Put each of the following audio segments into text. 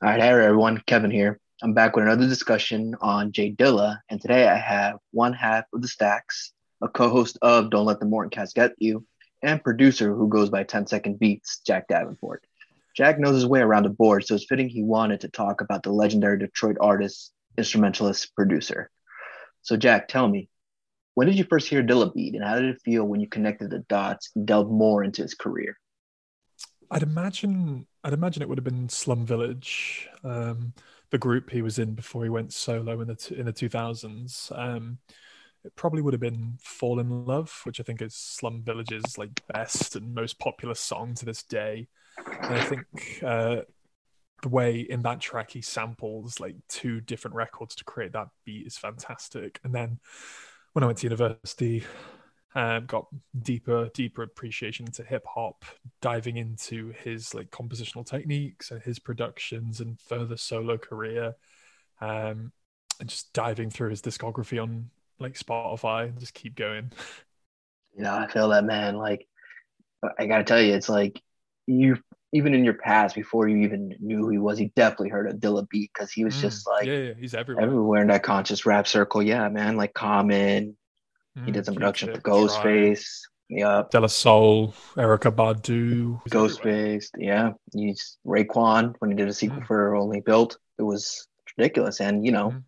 All right, hey everyone, Kevin here. I'm back with another discussion on J Dilla, and today I have one half of the stacks, a co-host of Don't Let the Morton Cats Get You, and producer who goes by 10 Second Beats, Jack Davenport. Jack knows his way around the board, so it's fitting he wanted to talk about the legendary Detroit artist, instrumentalist, producer. So Jack, tell me, when did you first hear Dilla beat, and how did it feel when you connected the dots and delved more into his career? I'd imagine I'd imagine it would have been Slum Village, um, the group he was in before he went solo in the t- in the two thousands. Um, it probably would have been "Fall in Love," which I think is Slum Village's like best and most popular song to this day. And I think uh, the way in that track he samples like two different records to create that beat is fantastic. And then when I went to university, um, got deeper, deeper appreciation to hip hop, diving into his like compositional techniques and his productions and further solo career, um, and just diving through his discography on like Spotify and just keep going. You know, I feel that man. Like, I gotta tell you, it's like you even in your past before you even knew who he was, he definitely heard a Dilla beat because he was mm, just like yeah, yeah, he's everywhere. everywhere in that conscious rap circle. Yeah, man, like Common, he did some production for Ghostface. Yeah. De La Soul, Erykah Badu. Ghostface. Yeah. He's Raekwon when he did a sequel mm. for Only Built. It was ridiculous. And, you know, mm.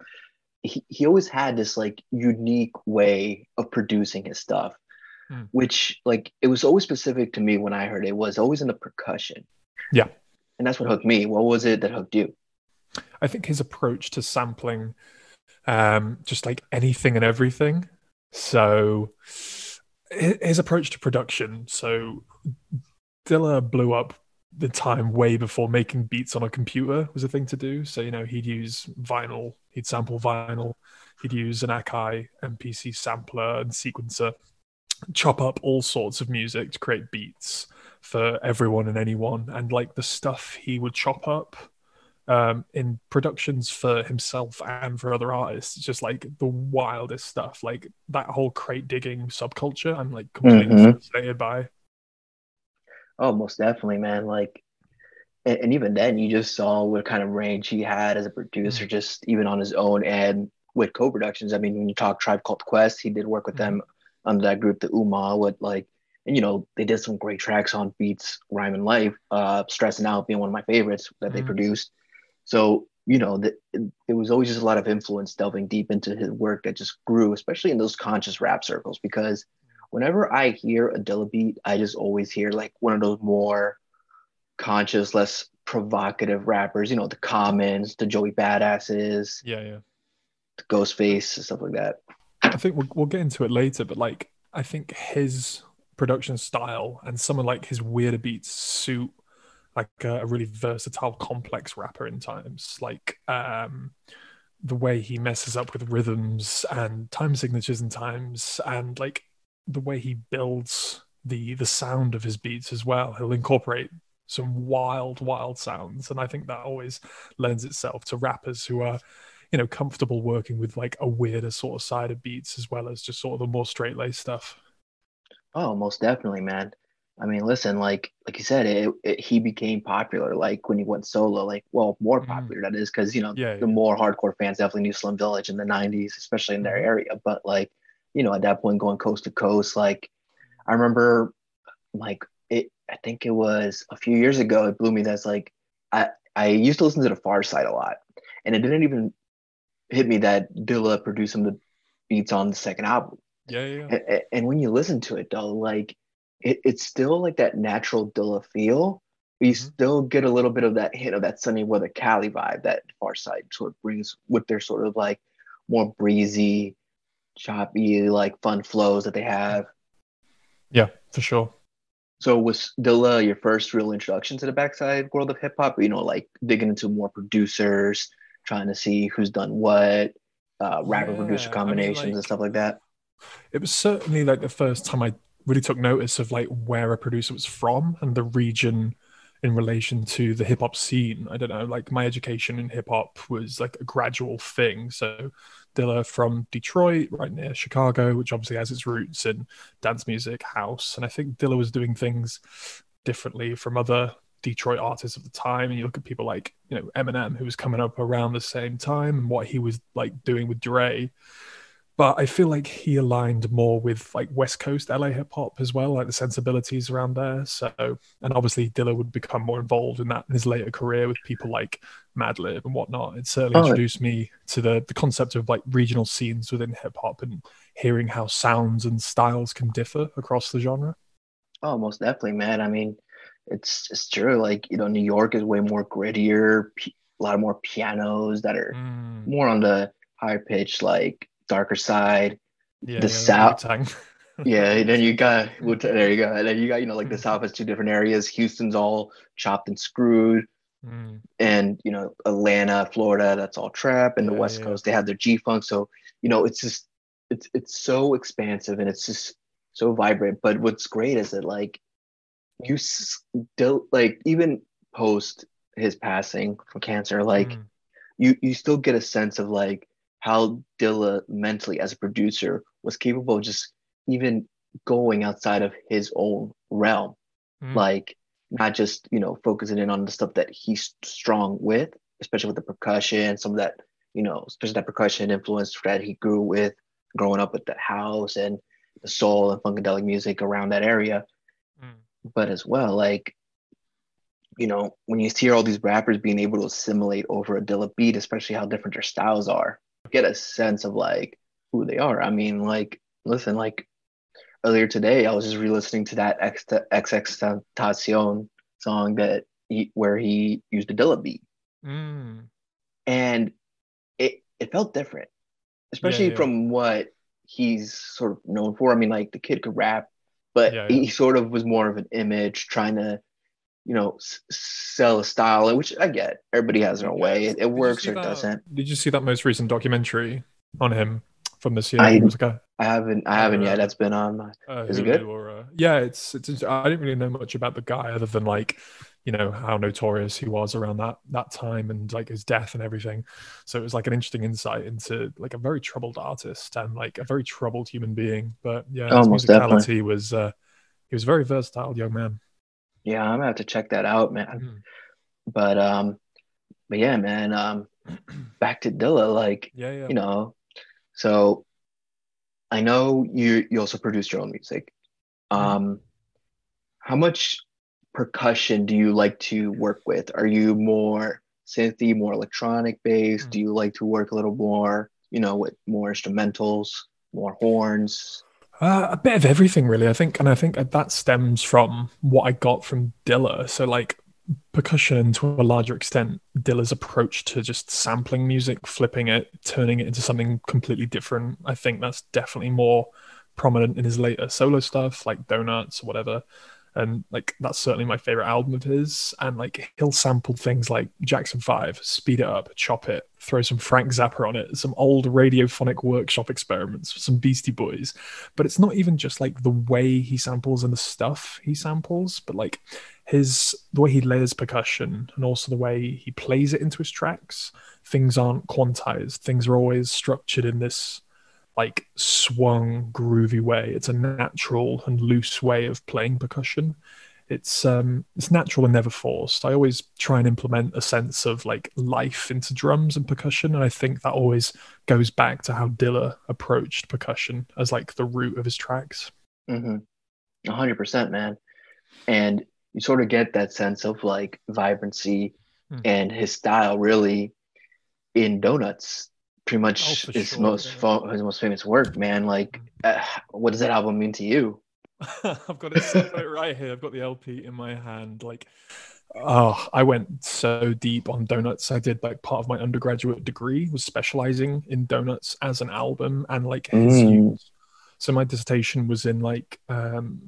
he, he always had this like unique way of producing his stuff, mm. which like it was always specific to me when I heard it, it was always in the percussion. Yeah. And that's what hooked me. What was it that hooked you? I think his approach to sampling um, just like anything and everything so his approach to production. So Dilla blew up the time way before making beats on a computer was a thing to do. So you know he'd use vinyl, he'd sample vinyl, he'd use an Akai MPC sampler and sequencer, chop up all sorts of music to create beats for everyone and anyone. And like the stuff he would chop up um, in productions for himself and for other artists. It's just like the wildest stuff. Like that whole crate digging subculture, I'm like completely mm-hmm. fascinated by. Oh, most definitely, man. Like, and, and, even then, you just saw what kind of range he had as a producer, mm-hmm. just even on his own and with co-productions. I mean, when you talk Tribe Called Quest, he did work with mm-hmm. them under that group, the Ummah, with like and you know they did some great tracks on beats rhyme and life uh stressing out being one of my favorites that they produced so, you know, the, it was always just a lot of influence delving deep into his work that just grew, especially in those conscious rap circles. Because whenever I hear a Dilla beat, I just always hear like one of those more conscious, less provocative rappers, you know, the Commons, the Joey Badasses. Yeah, yeah. The Ghostface, stuff like that. I think we'll, we'll get into it later, but like, I think his production style and some of like his weirder beats suit like a, a really versatile, complex rapper in times. Like um, the way he messes up with rhythms and time signatures and times, and like the way he builds the the sound of his beats as well. He'll incorporate some wild, wild sounds, and I think that always lends itself to rappers who are you know comfortable working with like a weirder sort of side of beats as well as just sort of the more straight laced stuff. Oh, most definitely, man. I mean, listen, like like you said, it, it, he became popular like when he went solo, like well, more mm-hmm. popular mm. that is because you know yeah, the yeah. more hardcore fans definitely knew Slum Village in the '90s, especially in their mm-hmm. area. But like you know, at that point, going coast to coast, like I remember, like it. I think it was a few years ago. It blew me. That's like I I used to listen to the Pharcyde a lot, and it didn't even hit me that Dilla produced some of the beats on the second album. Yeah, yeah. And, and when you listen to it, though, like it, it's still like that natural Dilla feel. But you mm-hmm. still get a little bit of that hit of that Sunny Weather Cali vibe that Pharcyde sort of brings with their sort of like more breezy, choppy, like fun flows that they have. Yeah, for sure. So was Dilla your first real introduction to the backside world of hip hop? You know, like digging into more producers, trying to see who's done what, uh, rapper producer combinations I mean, like, and stuff like that. It was certainly like the first time I really took notice of like where a producer was from and the region in relation to the hip hop scene. I don't know, like my education in hip hop was like a gradual thing. So Dilla from Detroit, right near Chicago, which obviously has its roots in dance music, house. And I think Dilla was doing things differently from other Detroit artists of the time, and you look at people like you know Eminem, who was coming up around the same time, and what he was like doing with Dre. But I feel like he aligned more with like West Coast LA hip hop as well, like the sensibilities around there. So, and obviously Dilla would become more involved in that in his later career with people like Madlib and whatnot. It certainly oh, introduced me to the the concept of like regional scenes within hip hop and hearing how sounds and styles can differ across the genre. Oh, most definitely, man. I mean, it's it's true. Like you know, New York is way more grittier. a lot of more pianos that are mm. more on the higher pitch, like darker side. Yeah, the yeah, South. yeah, then you got there you go. And then you got you know like the mm. South has two different areas. Houston's all chopped and screwed. Mm. And you know Atlanta, Florida, that's all trap, and yeah, the West Coast they have their G funk. So you know it's just it's it's so expansive and it's just so vibrant. But what's great is that like you still like even post his passing from cancer, like mm. you you still get a sense of like how Dilla mentally as a producer was capable of just even going outside of his own realm. Mm. Like not just, you know, focusing in on the stuff that he's strong with, especially with the percussion, some of that, you know, especially that percussion influence that he grew with growing up with the house and the soul and funkadelic music around that area. Mm. But as well, like, you know, when you hear all these rappers being able to assimilate over a Dilla beat, especially how different their styles are, get a sense of like who they are. I mean, like, listen, like earlier today, I was just re-listening to that XXXTentacion song that he, where he used a Dilla beat, mm. and it it felt different, especially yeah, yeah. from what he's sort of known for. I mean, like the kid could rap, but yeah, he sort of was more of an image, trying to you know, s- sell a style, which I get. Everybody has their own way. It, it works or it doesn't. Did you see that most recent documentary on him from this year? I, I haven't. I haven't uh, yet. That's been on my. Uh, is it good? Or, uh, yeah, it's, it's. I didn't really know much about the guy other than like, you know, how notorious he was around that that time and like his death and everything. So it was like an interesting insight into like a very troubled artist and like a very troubled human being. But yeah, his Almost musicality definitely. was. uh He was a very versatile young man. Yeah, I'm gonna have to check that out, man. Mm-hmm. But um, but yeah, man. Um, back to Dilla, like yeah, yeah. you know, so I know you you also produce your own music. Mm-hmm. Um, how much percussion do you like to work with? Are you more synthy, more electronic based? Mm-hmm. Do you like to work a little more, you know, with more instrumentals, more horns? Uh, a bit of everything, really. I think, and I think that stems from what I got from Dilla. So, like percussion to a larger extent, Dilla's approach to just sampling music, flipping it, turning it into something completely different. I think that's definitely more prominent in his later solo stuff, like Donuts or whatever and like that's certainly my favorite album of his. And like he'll sample things like jackson 5 speed it up chop it throw some frank zappa on it some old radiophonic workshop experiments some beastie boys. But it's not even just like the way he samples and the stuff he samples but like his the way he layers percussion and also the way he plays it into his tracks. Things aren't quantized. Things are always structured in this like swung groovy way. It's a natural and loose way of playing percussion. It's um it's natural and never forced. I always try and implement a sense of like life into drums and percussion, and I think that always goes back to how Dilla approached percussion as like the root of his tracks. Mm-hmm. hundred percent, man. And you sort of get that sense of like vibrancy mm. and his style really in Donuts pretty much oh, his sure, most fo- his most famous work, man. Like, uh, what does that album mean to you? I've got it right here. I've got the LP in my hand. Like, oh, I went so deep on donuts. I did like part of my undergraduate degree was specializing in donuts as an album and like his mm. use. So my dissertation was in like um,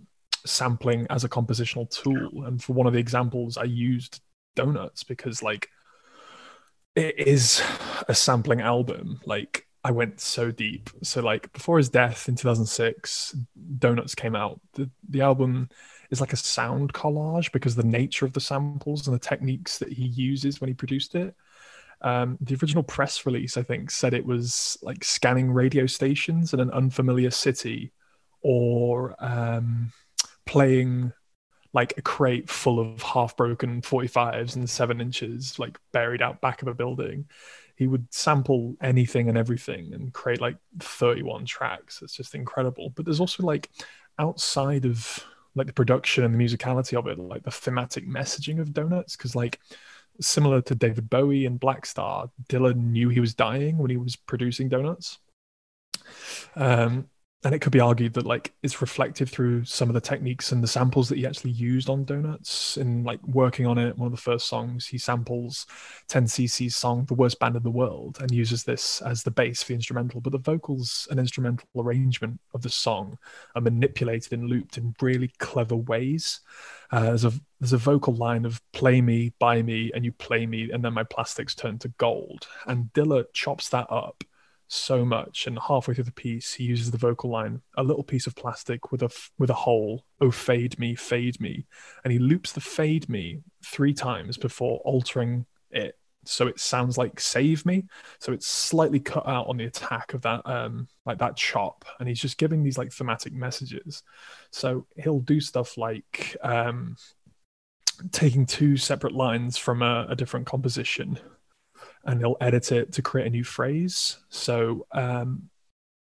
sampling as a compositional tool, and for one of the examples, I used donuts because like it is a sampling album. Like I went so deep. So like before his death in 2006, Donuts came out. The the album is like a sound collage because the nature of the samples and the techniques that he uses when he produced it. Um, the original press release, I think, said it was like scanning radio stations in an unfamiliar city or um, playing like a crate full of half broken 45s and seven inches, like buried out back of a building. He would sample anything and everything and create like 31 tracks. It's just incredible. But there's also like outside of like the production and the musicality of it, like the thematic messaging of Donuts, because like similar to David Bowie and black star Dilla knew he was dying when he was producing Donuts. Um, and it could be argued that like it's reflected through some of the techniques and the samples that he actually used on Donuts in like working on it. One of the first songs he samples 10cc's song "The Worst Band in the World" and uses this as the bass for the instrumental. But the vocals and instrumental arrangement of the song are manipulated and looped in really clever ways. Uh, there's a there's a vocal line of "Play me, buy me, and you play me, and then my plastics turn to gold," and Dilla chops that up so much and halfway through the piece he uses the vocal line a little piece of plastic with a with a hole. Oh fade me fade me. And he loops the fade me three times before altering it. So it sounds like save me. So it's slightly cut out on the attack of that um like that chop. And he's just giving these like thematic messages. So he'll do stuff like um taking two separate lines from a, a different composition and he'll edit it to create a new phrase. So, um,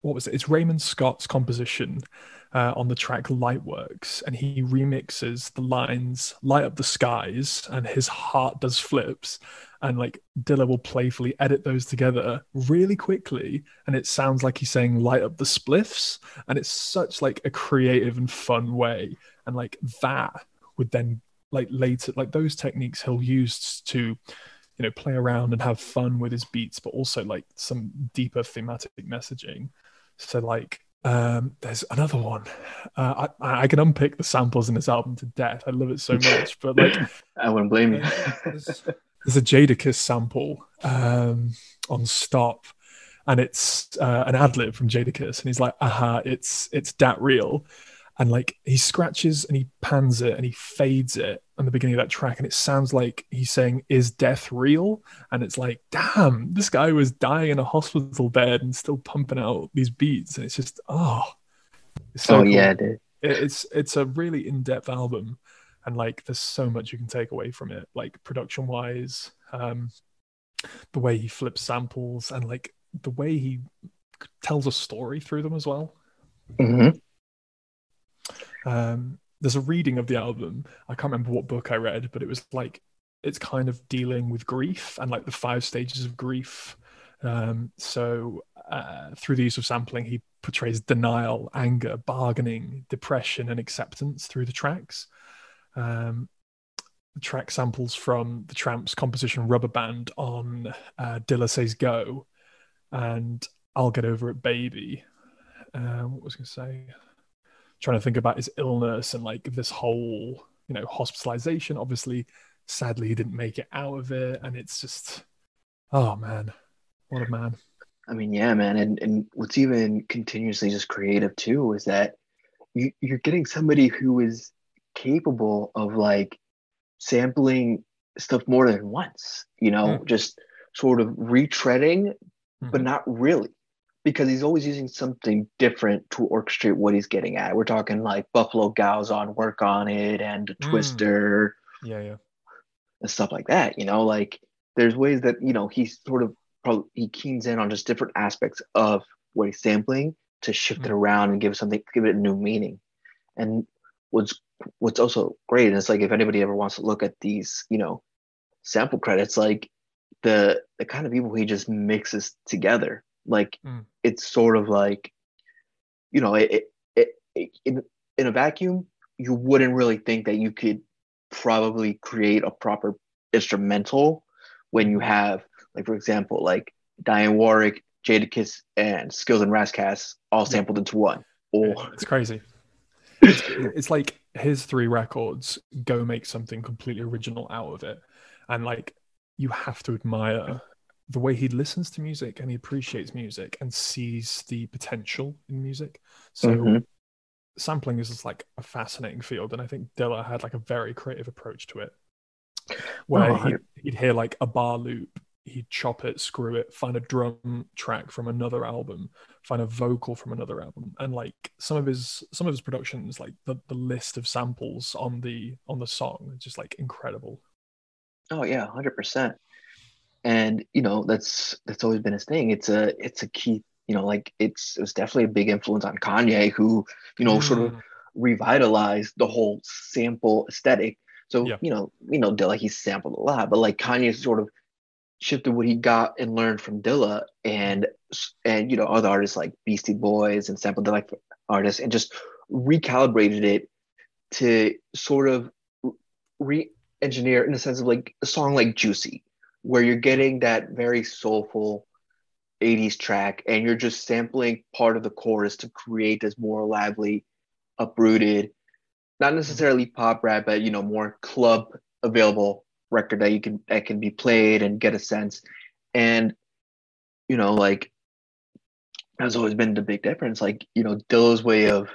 what was it? It's Raymond Scott's composition uh, on the track Lightworks, and he remixes the lines "Light up the skies" and "His heart does flips," and like Dilla will playfully edit those together really quickly, and it sounds like he's saying "Light up the spliffs," and it's such like a creative and fun way, and like that would then like later like those techniques he'll use to you know play around and have fun with his beats but also like some deeper thematic messaging. So like um there's another one. Uh, I, I can unpick the samples in this album to death. I love it so much but like i wouldn't blame you. there's, there's, a jadakiss sample um on stop and it's uh, an ad lib from Jadakiss, and he's like, "Aha, it's it's that real," and like he scratches and he pans it and he fades it on the beginning of that track and it sounds like he's saying is death real and it's like damn this guy was dying in a hospital bed and still pumping out these beats and it's just oh it's so oh cool. yeah dude. it's it's a really in-depth album and like there's so much you can take away from it like production wise um the way he flips samples and like the way he tells a story through them as well mm-hmm. Um, there's a reading of the album. I can't remember what book I read, but it was like it's kind of dealing with grief and like the five stages of grief. Um, so uh, through the use of sampling, he portrays denial, anger, bargaining, depression, and acceptance through the tracks. Um, the track samples from the Trammps composition Rubber Band on uh, Dilla Says Go and I'll Get Over It Baby. Uh, what was I going to say? Trying to think about his illness and like this whole you know hospitalization. Obviously sadly he didn't make it out of it. And it's just oh man what a man. I mean yeah man. And and what's even continuously just creative too is that you you're getting somebody who is capable of like sampling stuff more than once you know mm. just sort of retreading mm-hmm. but not really because he's always using something different to orchestrate what he's getting at. We're talking like Buffalo Gals on Work on It and mm. Twister. Yeah, yeah. And stuff like that. You know, like there's ways that, you know, he sort of probably he keens in on just different aspects of what he's sampling to shift mm. it around and give something give it a new meaning. And what's what's also great, and it's like if anybody ever wants to look at these, you know, sample credits, like the the kind of people he just mixes together like mm. it's sort of like, you know, it, it, it, in in a vacuum, you wouldn't really think that you could probably create a proper instrumental when you have, like for example, like Dionne Warwick, Jadakiss, and Skills and Ras Kass all sampled into one. Or it's crazy. It's, it's like his three records go make something completely original out of it, and like you have to admire the way he listens to music and he appreciates music and sees the potential in music. So mm-hmm. sampling is just like a fascinating field, and I think Dilla had like a very creative approach to it, where oh, he'd, he'd, hear like a bar loop he'd chop it, screw it, find a drum track from another album, find a vocal from another album, and like some of his some of his productions, like the, the list of samples on the on the song, just like incredible. Oh yeah, hundred percent. And you know that's that's always been his thing. It's a it's a key. You know, like it's it was definitely a big influence on Kanye, who you know mm. sort of mm. revitalized the whole sample aesthetic. So yeah. you know, you know, Dilla he sampled a lot, but like Kanye sort of shifted what he got and learned from Dilla and and you know other artists like Beastie Boys and sampled like artists and just recalibrated it to sort of re-engineer in the sense of like a song like Juicy, where you're getting that very soulful 80s track and you're just sampling part of the chorus to create this more lively, uprooted, not necessarily pop rap, but you know, more club available record that you can that can be played and get a sense. And you know, like has always been the big difference. Like, you know, Dilla's way of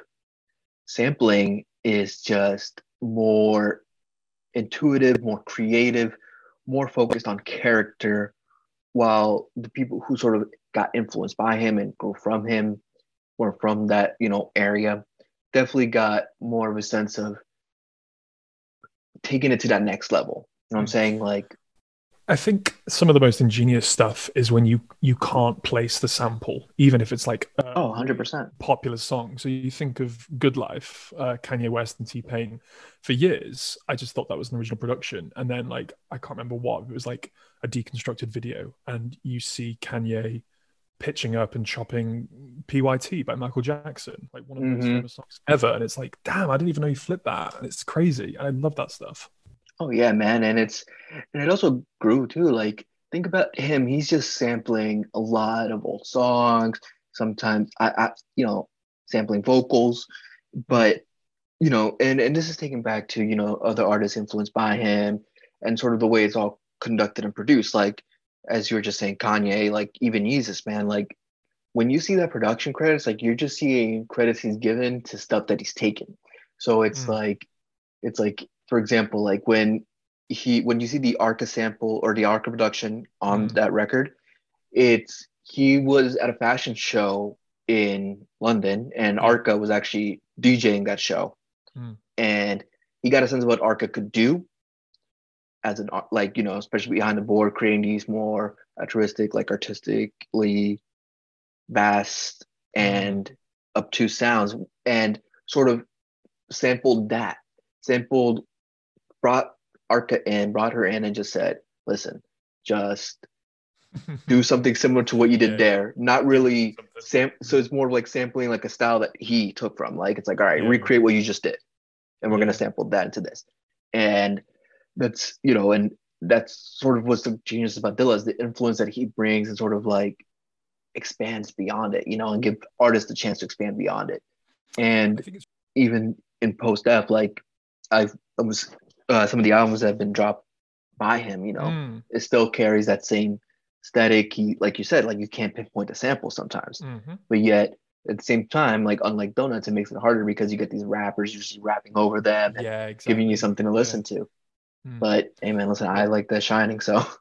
sampling is just more intuitive, more creative, more focused on character, while the people who sort of got influenced by him and grew from him were from that, you know, area definitely got more of a sense of taking it to that next level. You know what I'm mm. saying? Like I think some of the most ingenious stuff is when you you can't place the sample, even if it's like a oh, 100% popular song. So you think of Good Life, uh, Kanye West and T Pain. For years, I just thought that was an original production, and then like I can't remember what it was like a deconstructed video, and you see Kanye pitching up and chopping PYT by Michael Jackson, like one of the mm-hmm. most famous songs ever, and it's like, damn, I didn't even know you flipped that, and it's crazy. I love that stuff. Oh yeah, man, and it's and it also grew too. Like think about him; he's just sampling a lot of old songs. Sometimes I, I you know, sampling vocals, but you know, and and this is taken back to you know other artists influenced by him and sort of the way it's all conducted and produced. Like as you were just saying, Kanye, like even Yeezus, man, like when you see that production credits, like you're just seeing credits he's given to stuff that he's taken. So it's mm. like, it's like for example, like when he when you see the Arca sample or the Arca production on mm. that record, it's he was at a fashion show in London and Arca was actually DJing that show. Mm. And he got a sense of what Arca could do as an like, you know, especially behind the board, creating these more altruistic, like artistically vast and obtuse sounds and sort of sampled that, sampled brought Arca in, brought her in, and just said, "Listen, just do something similar to what you did yeah. there. Not really sam. So it's more like sampling like a style that he took from. Like it's like, all right, yeah. recreate what you just did, and we're gonna sample that into this. And that's you know, and that's sort of what's the genius about Dilla is the influence that he brings and sort of like expands beyond it, you know, and give artists a chance to expand beyond it. And even in post F, like I was uh, some of the albums that have been dropped by him, you know, mm. it still carries that same aesthetic. He, like you said, like you can't pinpoint a sample sometimes, mm-hmm. but yet at the same time, like unlike Donuts, it makes it harder because you get these rappers usually rapping over them yeah, exactly. giving you something to listen yeah. to. Mm. But hey, man, listen, I like The Shining, so.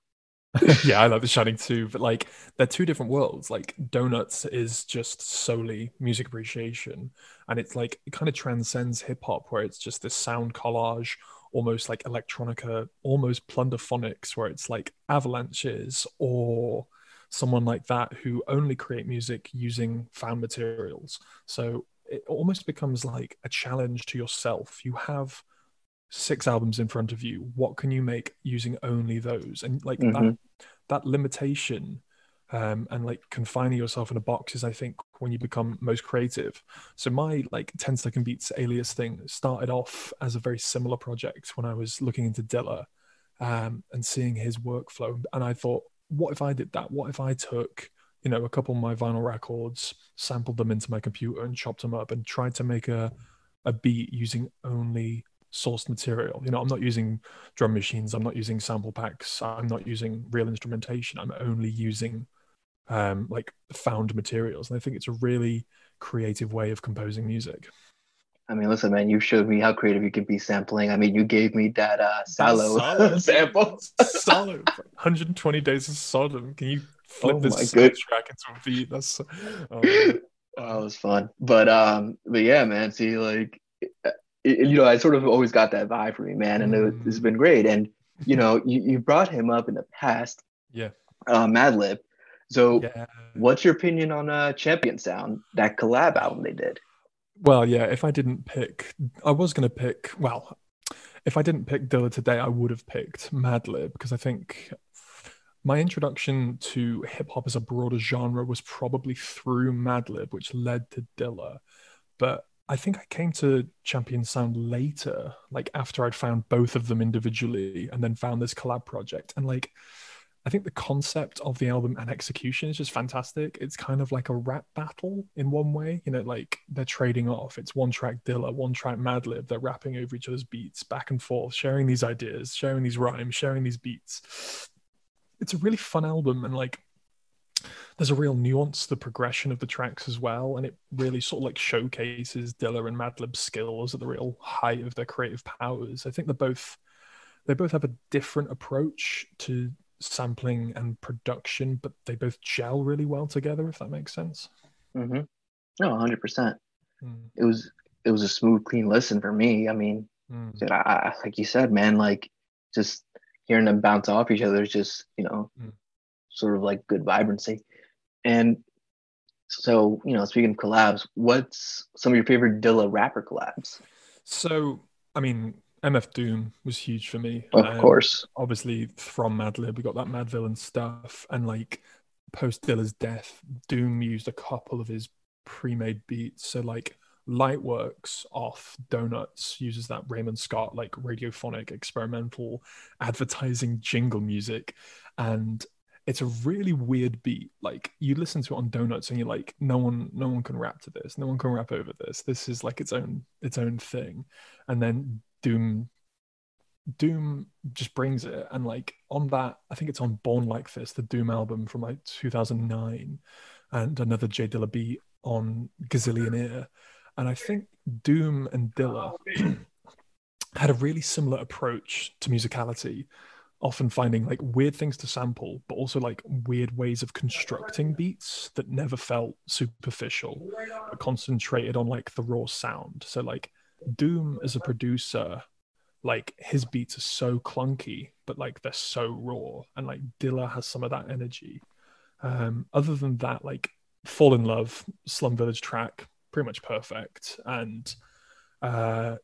yeah, I like The Shining too, but like they're two different worlds. Like Donuts is just solely music appreciation, and it's like it kind of transcends hip hop, where it's just this sound collage almost like electronica, almost plunderphonics, where it's like avalanches or someone like that who only create music using found materials. So it almost becomes like a challenge to yourself. You have six albums in front of you. What can you make using only those? And like mm-hmm. that that limitation um, and like confining yourself in a box is i think when you become most creative. So my like 10 second beats alias thing started off as a very similar project when i was looking into dilla um, and seeing his workflow. And i thought what if i did that? What if i took you know a couple of my vinyl records sampled them into my computer and chopped them up and tried to make a a beat using only sourced material. You know, I'm not using drum machines, I'm not using sample packs, I'm not using real instrumentation. I'm only using um, like found materials. And I think it's a really creative way of composing music. I mean, listen, man, you showed me how creative you can be sampling. I mean, you gave me that uh Salo sample. Salo. 120 days of Sodom. Can you flip oh this track into a beat? That's oh, that was fun. But um, but yeah, man. See, like, it, you know, I sort of always got that vibe from you, man, and mm. it, has been great. And you know, you, you brought him up in the past. Yeah. Uh, Madlib. So, yeah. what's your opinion on uh, Champion Sound, that collab album they did? Well, yeah, if I didn't pick, I was going to pick, well, if I didn't pick Dilla today, I would have picked Madlib because I think my introduction to hip hop as a broader genre was probably through Madlib, which led to Dilla. But I think I came to Champion Sound later, like after I'd found both of them individually and then found this collab project. And like, I think the concept of the album and execution is just fantastic. It's kind of like a rap battle in one way. You know, like they're trading off. It's one track Dilla, one track Madlib. They're rapping over each other's beats back and forth, sharing these ideas, sharing these rhymes, sharing these beats. It's a really fun album and like there's a real nuance the progression of the tracks as well. And it really sort of like showcases Dilla and Madlib's skills at the real height of their creative powers. I think they're both they both have a different approach to sampling and production, but they both gel really well together. If that makes sense. Mm-hmm. No, hundred percent. Mm. It was it was a smooth, clean listen for me. I mean, mm. I, like you said, man, like just hearing them bounce off each other is just you know, mm. sort of like good vibrancy. And so, you know, speaking of collabs, what's some of your favorite Dilla rapper collabs? So, I mean, MF Doom was huge for me. Of um, course. Obviously, from Madlib, we got that Madvillain stuff. And like post Dilla's death, Doom used a couple of his pre made beats. So, like, Lightworks off Donuts uses that Raymond Scott, like radiophonic experimental advertising jingle music. And it's a really weird beat. Like you listen to it on Donuts and you're like, no one, no one can rap to this. No one can rap over this. This is like its own, its own thing. And then Doom Doom just brings it. And like on that, I think it's on Born Like This, the Doom album from like 2009, and another J Dilla beat on Gazzillion Ear. And I think Doom and Dilla had a really similar approach to musicality, often finding like weird things to sample, but also like weird ways of constructing beats that never felt superficial, but concentrated on like the raw sound. So like Doom as a producer, like his beats are so clunky, but like they're so raw, and like Dilla has some of that energy. Um, other than that, like Fall in Love, Slum Village track, pretty much perfect. And uh,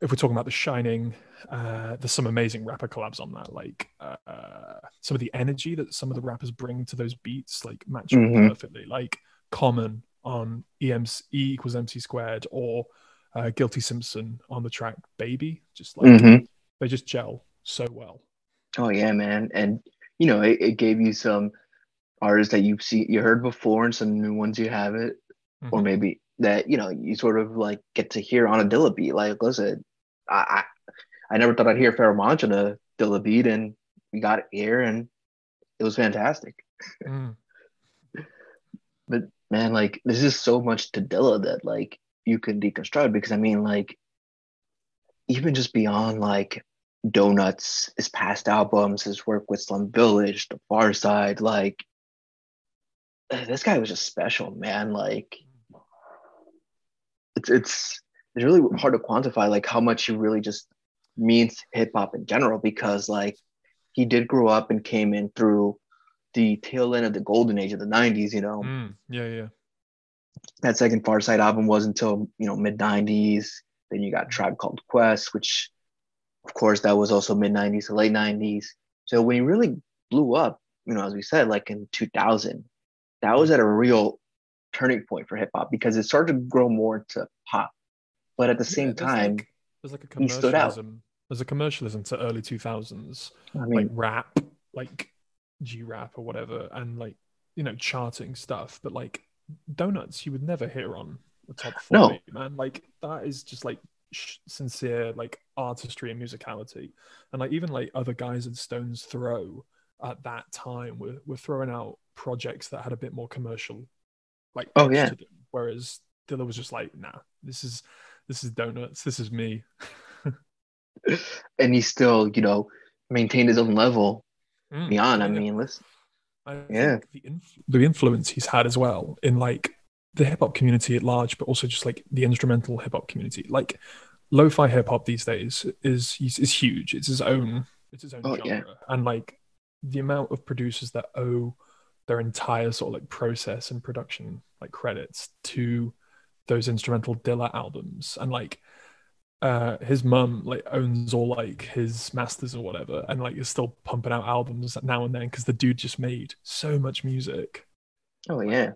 if we're talking about The Shining, uh, there's some amazing rapper collabs on that. Like uh, some of the energy that some of the rappers bring to those beats, like match mm-hmm. perfectly. Like Common on EMC E equals MC squared, or uh, Guilty Simpson on the track Baby. Just like mm-hmm. they just gel so well. Oh yeah, man, and you know it, it gave you some artists that you've seen you heard before and some new ones you haven't, mm-hmm. or maybe that you know you sort of like get to hear on a Dilla beat. Like, listen, I I, I never thought I'd hear Pharoahe on a Dilla beat, and we got it here, and it was fantastic. Mm. but man, like this is so much to Dilla that like you can deconstruct because I mean like even just beyond like Donuts, his past albums, his work with Slum Village, The Pharcyde, like this guy was just special, man. Like it's it's it's really hard to quantify like how much he really just means hip hop in general because like he did grow up and came in through the tail end of the golden age of the 90s, you know. Mm, yeah, yeah that second Pharcyde album was until you know mid '90s. Then you got Tribe Called Quest, which, of course, that was also mid '90s to late '90s. So when he really blew up, you know, as we said, like in 2000, that was at a real turning point for hip hop because it started to grow more to pop, but at the same yeah, time, like, there's like a commercialism. There's a commercialism to early 2000s, I mean, like rap, like G rap or whatever, and like you know charting stuff. But like donuts you would never hear on the top 40 no. man like that is just like sh- sincere like artistry and musicality and like even like other guys at stones throw at that time were, were throwing out projects that had a bit more commercial like oh yeah whereas Dilla was just like nah this is this is donuts. This is me. and he still, you know, maintained his own level Mm, beyond. I mean, listen, I Yeah. think the, inf- the influence he's had as well in like the hip hop community at large, but also just like the instrumental hip hop community. Like lo-fi hip hop these days is is, is huge. It's his own it's his own Oh, genre, yeah. and like the amount of producers that owe their entire sort of like process and production like credits to those instrumental Dilla albums, and like uh his mum like owns all like his masters or whatever and like is still pumping out albums now and then because the dude just made so much music. Oh yeah,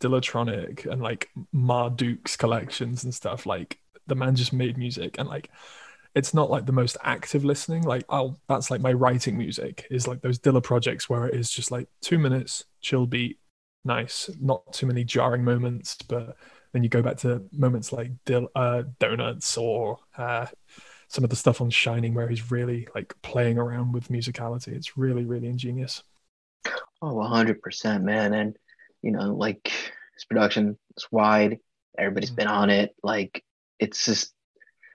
dillatronic and like Ma Dukes collections and stuff. Like the man just made music and like it's not like the most active listening. Like I'll that's like my writing music is like those dilla projects where it is just like two minutes chill beat nice not too many jarring moments but then you go back to moments like Dill, uh, donuts or uh, some of the stuff on shining where he's really like playing around with musicality it's really really ingenious Oh, 100%, man. And you know, like his production is wide. Everybody's Mm. been on it. Like it's just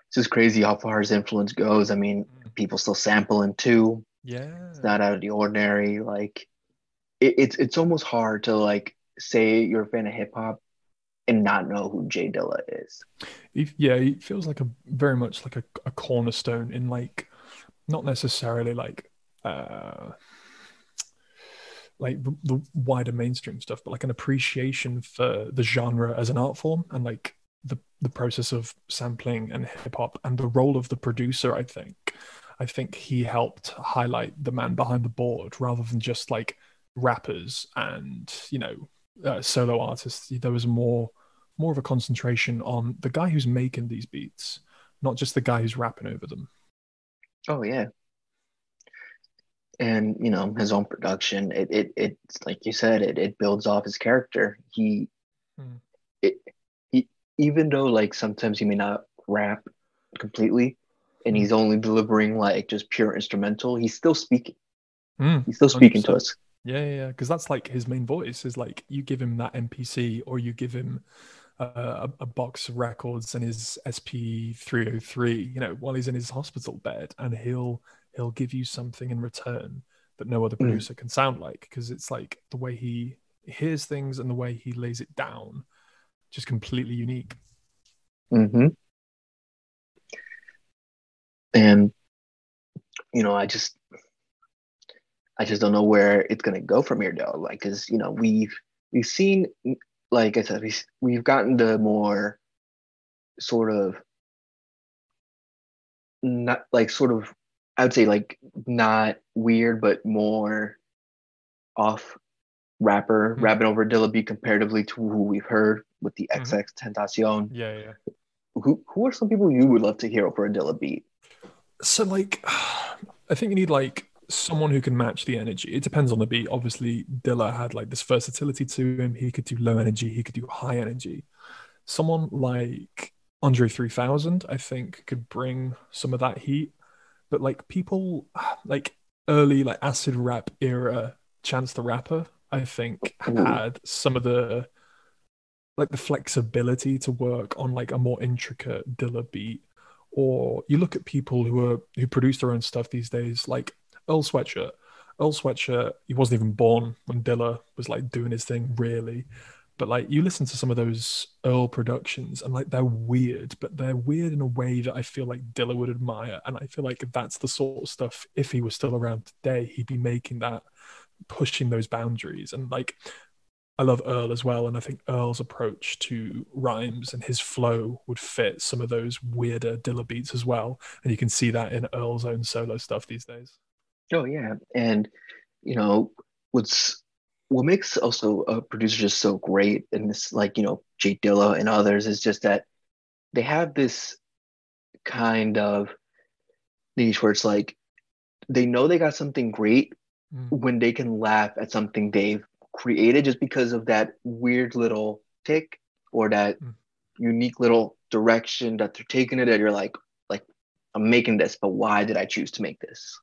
it's just crazy how far his influence goes. I mean, people still sampling too. yeah It's not out of the ordinary. Like it, it's it's almost hard to like say you're a fan of hip hop and not know who J Dilla is. yeah he feels like a very much like a, a cornerstone in like not necessarily like uh like the, the wider mainstream stuff but like an appreciation for the genre as an art form and like the the process of sampling and hip hop and the role of the producer i think i think he helped highlight the man behind the board rather than just like rappers and you know uh, solo artists there was more more of a concentration on the guy who's making these beats, not just the guy who's rapping over them. Oh yeah. And you know, his own production, it it it's like you said, it it builds off his character. He Hmm. it he even though like sometimes he may not rap completely and he's only delivering like just pure instrumental, he's still speaking. Mm, He's still speaking to 100%. us. Yeah, yeah, because that's like his main voice is like you give him that MPC or you give him uh, a, a box of records and his SP 303, you know, while he's in his hospital bed, and he'll he'll give you something in return that no other Mm. producer can sound like because it's like the way he hears things and the way he lays it down, just completely unique. Mm-hmm. And you know, I just I just don't know where it's gonna go from here though. Like, cause you know, we've we've seen like I said, we've we've gotten the more sort of not like sort of I would say like not weird, but more off rapper Mhm. rapping over Dilla B comparatively to who we've heard with the Mhm. XXXTentacion. Yeah, yeah. Who who are some people you would love to hear over a Dilla beat? So like I think you need like someone who can match the energy. It depends on the beat. Obviously, Dilla had like this versatility to him. He could do low energy, he could do high energy. Someone like Andre 3000, I think, could bring some of that heat. But like people like early like acid rap era Chance the Rapper, I think had some of the like the flexibility to work on like a more intricate Dilla beat or you look at people who are who produce their own stuff these days, like Earl Sweatshirt. Earl Sweatshirt, he wasn't even born when Dilla was like doing his thing, really. But like you listen to some of those Earl productions and like they're weird, but they're weird in a way that I feel like Dilla would admire. And I feel like that's the sort of stuff, if he was still around today, he'd be making that, pushing those boundaries. And like I love Earl as well, and I think Earl's approach to rhymes and his flow would fit some of those weirder Dilla beats as well, and you can see that in Earl's own solo stuff these days. Oh yeah, and you know what's what makes also a producer just so great, and this like you know J Dilla and others is just that they have this kind of niche where it's like they know they got something great Mm. when they can laugh at something they've created just because of that weird little tick or that Mm. unique little direction that they're taking it and you're like like I'm making this, but why did I choose to make this?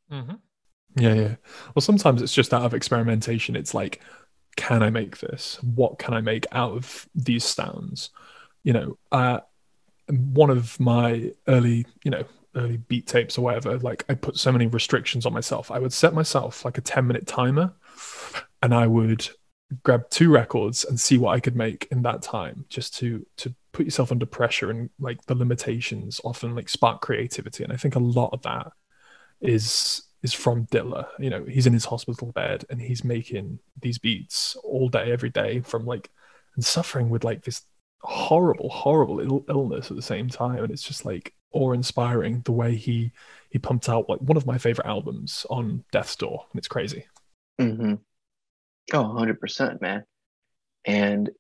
Yeah, yeah. Well, sometimes it's just out of experimentation. It's like, can I make this? What can I make out of these sounds? You know, uh, one of my early, you know, early beat tapes or whatever, like I put so many restrictions on myself. I would set myself like a 10 minute timer and I would grab two records and see what I could make in that time just to to put yourself under pressure and like the limitations often like spark creativity. And I think a lot of that is is from Dilla. You know, he's in his hospital bed and he's making these beats all day, every day from like and suffering with like this horrible, horrible Ill- illness at the same time. And it's just like awe-inspiring the way he he pumped out like one of my favorite albums on Death's Door, and it's crazy. Mm-hmm. Oh, 100%, man. And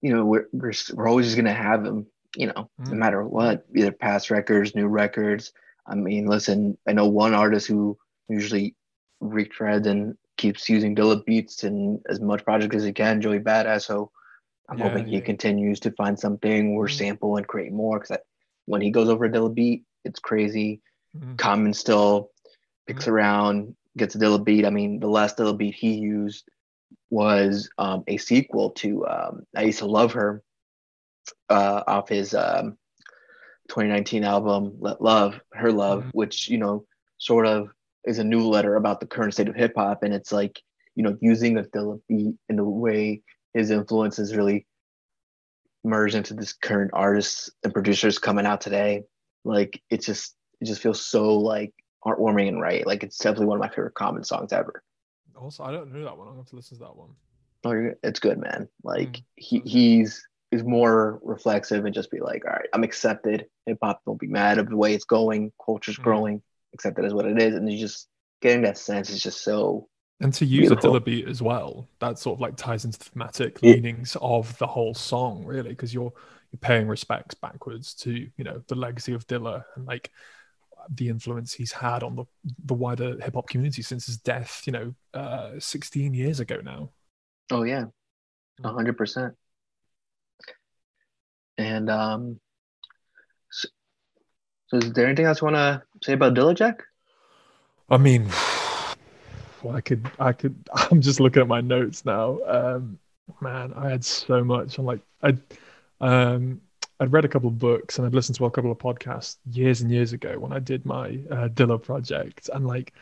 you know, we're we're, we're always going to have him, you know, mm. no matter what, either past records, new records. I mean, listen, I know one artist who usually retreads and keeps using Dilla beats and as much project as he can, Joey Badass. So I'm yeah, hoping he continues to find something or mm. sample and create more because when he goes over a Dilla beat, it's crazy. Mm. Common still picks mm. around, gets a Dilla beat. I mean, the last Dilla beat he used was um, a sequel to um, I Used to Love Her uh, off his um, 2019 album Let Love, Her Love, mm. which, you know, sort of is a new letter about the current state of hip hop. And it's like, you know, using the Dilla beat in a way his influence is really merged into this current artists and producers coming out today. Like it just it just feels so like heartwarming and right. Like it's definitely one of my favorite Common songs ever. Also, I don't know that one. I'm going to listen to that one. Oh, it's good, man. Like mm. he he's is more reflexive and just be like, all right, I'm accepted. Hip hop don't be mad of the way it's going. Culture's mm. growing. Accept it as what it is, and you just getting that sense is just so and to use Beautiful. a Dilla beat as well, that sort of like ties into the thematic yeah. leanings of the whole song, really, because you're you're paying respects backwards to you know the legacy of Dilla and like the influence he's had on the the wider hip hop community since his death, you know, uh, 16 years ago now. Oh yeah, mm. hundred percent. And um, so, is there anything else you want to say about Dilla Jack? I mean. well, I could, I could. I'm just looking at my notes now. Um, man, I had so much. I'm like, I, um, I'd read a couple of books and I'd listened to a couple of podcasts years and years ago when I did my uh, Dilla project, and like,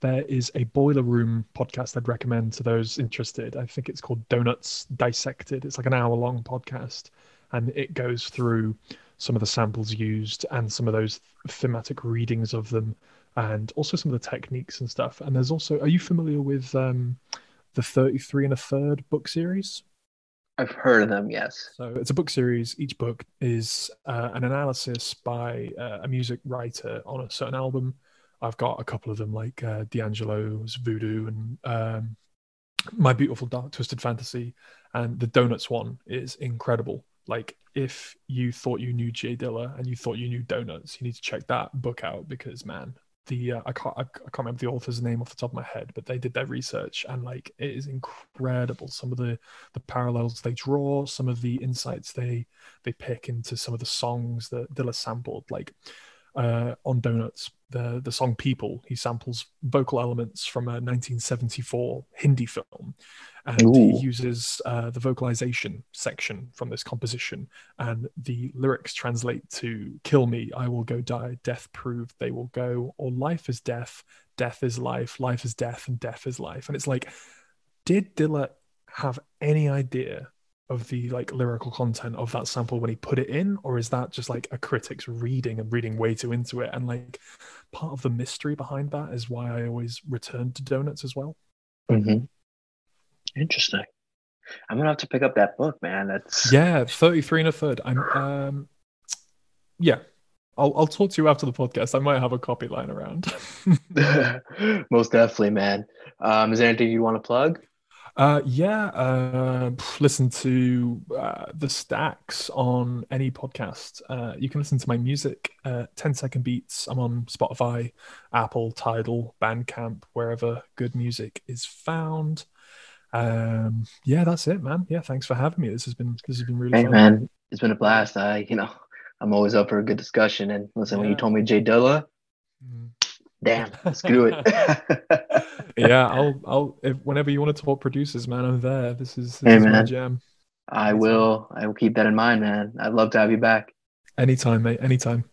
there is a boiler room podcast I'd recommend to those interested. I think it's called Donuts Dissected. It's like an hour long podcast, and it goes through some of the samples used and some of those thematic readings of them and also some of the techniques and stuff. And there's also, are you familiar with um, the 33 and a third book series? I've heard of them, yes. So it's a book series. Each book is uh, an analysis by uh, a music writer on a certain album. I've got a couple of them, like uh, D'Angelo's Voodoo and um, My Beautiful Dark Twisted Fantasy. And the Donuts one is incredible. Like, if you thought you knew J Dilla and you thought you knew Donuts, you need to check that book out because, man, the uh, I can't I, I, can't remember the author's name off the top of my head, but they did their research and like it is incredible. Some of the the parallels they draw, some of the insights they they pick into some of the songs that Dilla sampled, like uh, on Donuts, the the song "People." He samples vocal elements from a 1974 Hindi film, and Ooh. he uses uh, the vocalization section from this composition, and the lyrics translate to "Kill me, I will go die. Death proved they will go, or life is death, death is life, life is death, and death is life." And it's like, did Dilla have any idea of the like lyrical content of that sample when he put it in or is that just like a critic's reading and reading way too into it and like part of the mystery behind that is why i always return to donuts as well mm-hmm. Interesting i'm gonna have to pick up that book man that's yeah 33 and a third i'm um yeah I'll, I'll talk to you after the podcast. I might have a copy lying around. Most definitely, man. Um, is there anything you want to plug? Uh, yeah, uh, listen to uh, the stacks on any podcast. Uh, you can listen to my music, uh, 10 second beats. I'm on Spotify, Apple, Tidal, Bandcamp, wherever good music is found. Um, yeah, that's it, man. Yeah, thanks for having me. This has been this has been really hey, fun. man. It's been a blast. I, you know, I'm always up for a good discussion. And listen, yeah. when you told me J Dilla, mm. damn, screw it. yeah, I'll I'll if, whenever you want to talk producers, man, I'm there. This is, this hey, is man. my jam. I will. I will keep that in mind, man. I'd love to have you back. Anytime, mate. Anytime.